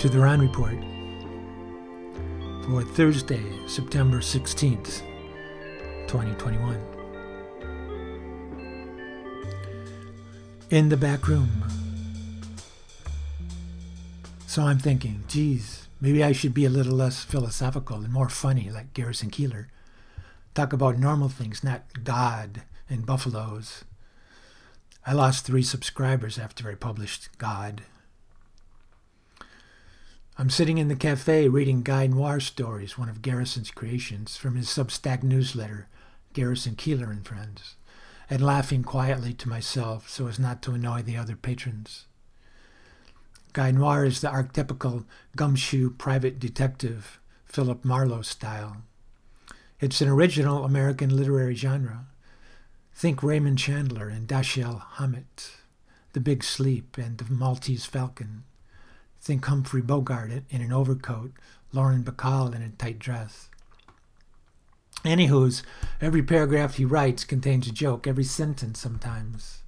to the Ron Report for Thursday, September 16th, 2021. In the back room. So I'm thinking, geez, maybe I should be a little less philosophical and more funny like Garrison Keillor. Talk about normal things, not God and buffaloes. I lost three subscribers after I published God I'm sitting in the cafe reading Guy Noir stories, one of Garrison's creations, from his Substack newsletter, Garrison Keillor and Friends, and laughing quietly to myself so as not to annoy the other patrons. Guy Noir is the archetypical gumshoe private detective, Philip Marlowe style. It's an original American literary genre. Think Raymond Chandler and Dashiell Hammett, The Big Sleep and The Maltese Falcon. Think Humphrey Bogart in an overcoat, Lauren Bacall in a tight dress. Anywho's, every paragraph he writes contains a joke, every sentence sometimes.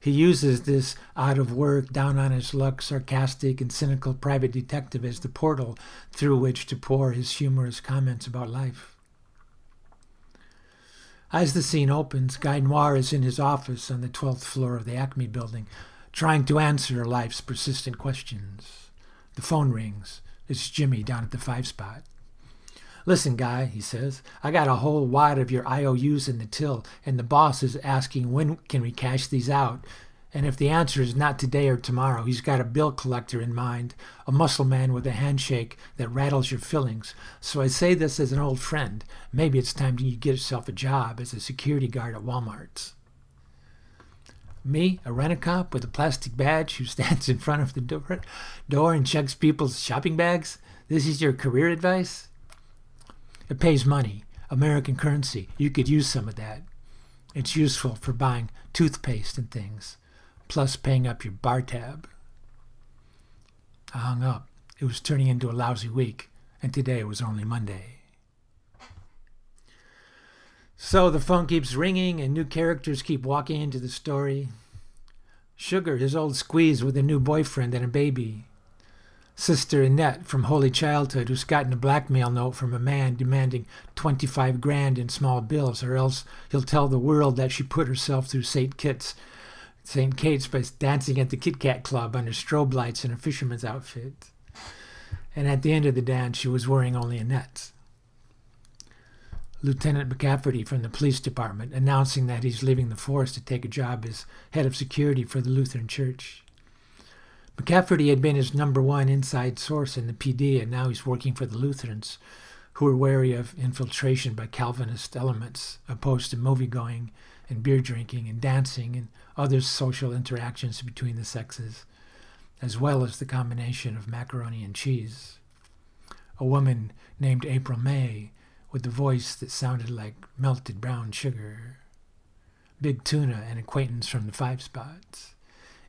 He uses this out of work, down on his luck, sarcastic and cynical private detective as the portal through which to pour his humorous comments about life. As the scene opens, Guy Noir is in his office on the 12th floor of the Acme building, trying to answer life's persistent questions. The phone rings. It's Jimmy down at the five spot. Listen, guy, he says, I got a whole wad of your IOUs in the till, and the boss is asking when can we cash these out. And if the answer is not today or tomorrow, he's got a bill collector in mind, a muscle man with a handshake that rattles your fillings. So I say this as an old friend. Maybe it's time you get yourself a job as a security guard at Walmart's. Me, a rent-a-cop with a plastic badge who stands in front of the door, door and checks people's shopping bags? This is your career advice? It pays money, American currency. You could use some of that. It's useful for buying toothpaste and things, plus paying up your bar tab. I hung up. It was turning into a lousy week, and today was only Monday. So the phone keeps ringing and new characters keep walking into the story. Sugar, his old squeeze with a new boyfriend and a baby. Sister Annette from Holy Childhood, who's gotten a blackmail note from a man demanding 25 grand in small bills, or else he'll tell the world that she put herself through St. Kitts, St. Kate's by dancing at the Kit Kat Club under strobe lights in a fisherman's outfit. And at the end of the dance, she was wearing only a net. Lieutenant McCafferty from the police department announcing that he's leaving the force to take a job as head of security for the Lutheran Church. McCafferty had been his number one inside source in the PD, and now he's working for the Lutherans, who are wary of infiltration by Calvinist elements opposed to movie going and beer drinking and dancing and other social interactions between the sexes, as well as the combination of macaroni and cheese. A woman named April May with a voice that sounded like melted brown sugar. Big Tuna, an acquaintance from the Five Spots.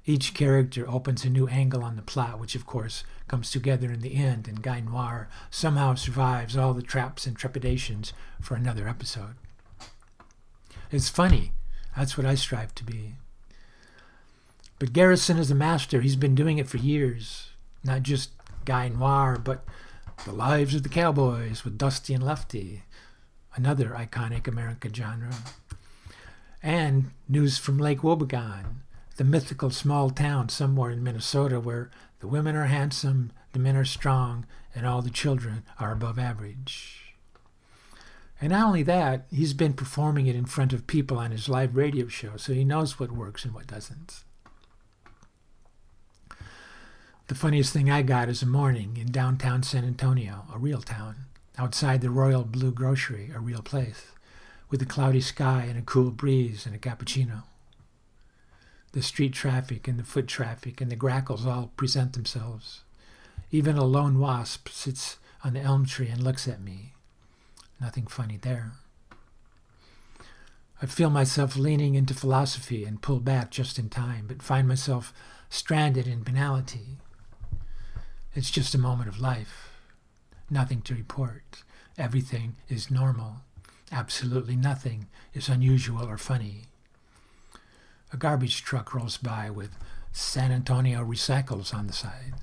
Each character opens a new angle on the plot, which of course comes together in the end, and Guy Noir somehow survives all the traps and trepidations for another episode. It's funny. That's what I strive to be. But Garrison is a master. He's been doing it for years. Not just Guy Noir, but the Lives of the Cowboys with Dusty and Lefty, another iconic American genre. And news from Lake Wobegon, the mythical small town somewhere in Minnesota where the women are handsome, the men are strong, and all the children are above average. And not only that, he's been performing it in front of people on his live radio show, so he knows what works and what doesn't. The funniest thing I got is a morning in downtown San Antonio, a real town, outside the Royal Blue Grocery, a real place, with a cloudy sky and a cool breeze and a cappuccino. The street traffic and the foot traffic and the grackles all present themselves. Even a lone wasp sits on the elm tree and looks at me. Nothing funny there. I feel myself leaning into philosophy and pull back just in time, but find myself stranded in banality, it's just a moment of life. Nothing to report. Everything is normal. Absolutely nothing is unusual or funny. A garbage truck rolls by with San Antonio Recycles on the side.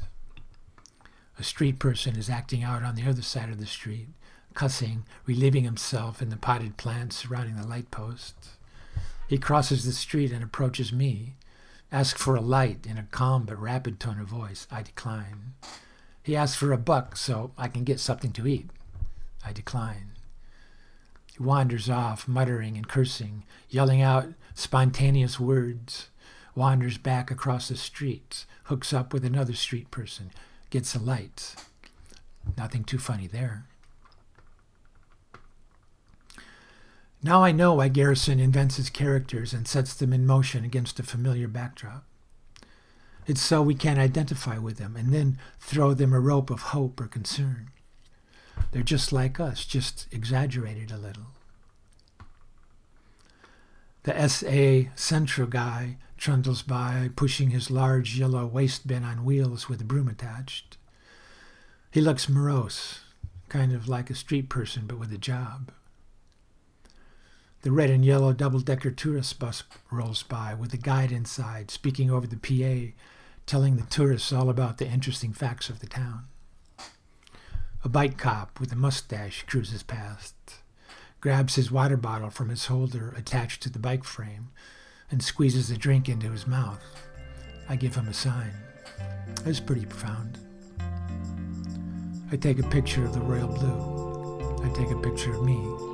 A street person is acting out on the other side of the street, cussing, relieving himself in the potted plants surrounding the light post. He crosses the street and approaches me, asks for a light in a calm but rapid tone of voice. I decline. He asks for a buck so I can get something to eat. I decline. He wanders off, muttering and cursing, yelling out spontaneous words, wanders back across the street, hooks up with another street person, gets a light. Nothing too funny there. Now I know why Garrison invents his characters and sets them in motion against a familiar backdrop. It's so we can identify with them and then throw them a rope of hope or concern. They're just like us, just exaggerated a little. The SA Central guy trundles by, pushing his large yellow waste bin on wheels with a broom attached. He looks morose, kind of like a street person but with a job. The red and yellow double decker tourist bus rolls by with a guide inside, speaking over the PA, telling the tourists all about the interesting facts of the town. A bike cop with a mustache cruises past, grabs his water bottle from its holder attached to the bike frame, and squeezes a drink into his mouth. I give him a sign. It's pretty profound. I take a picture of the royal blue. I take a picture of me.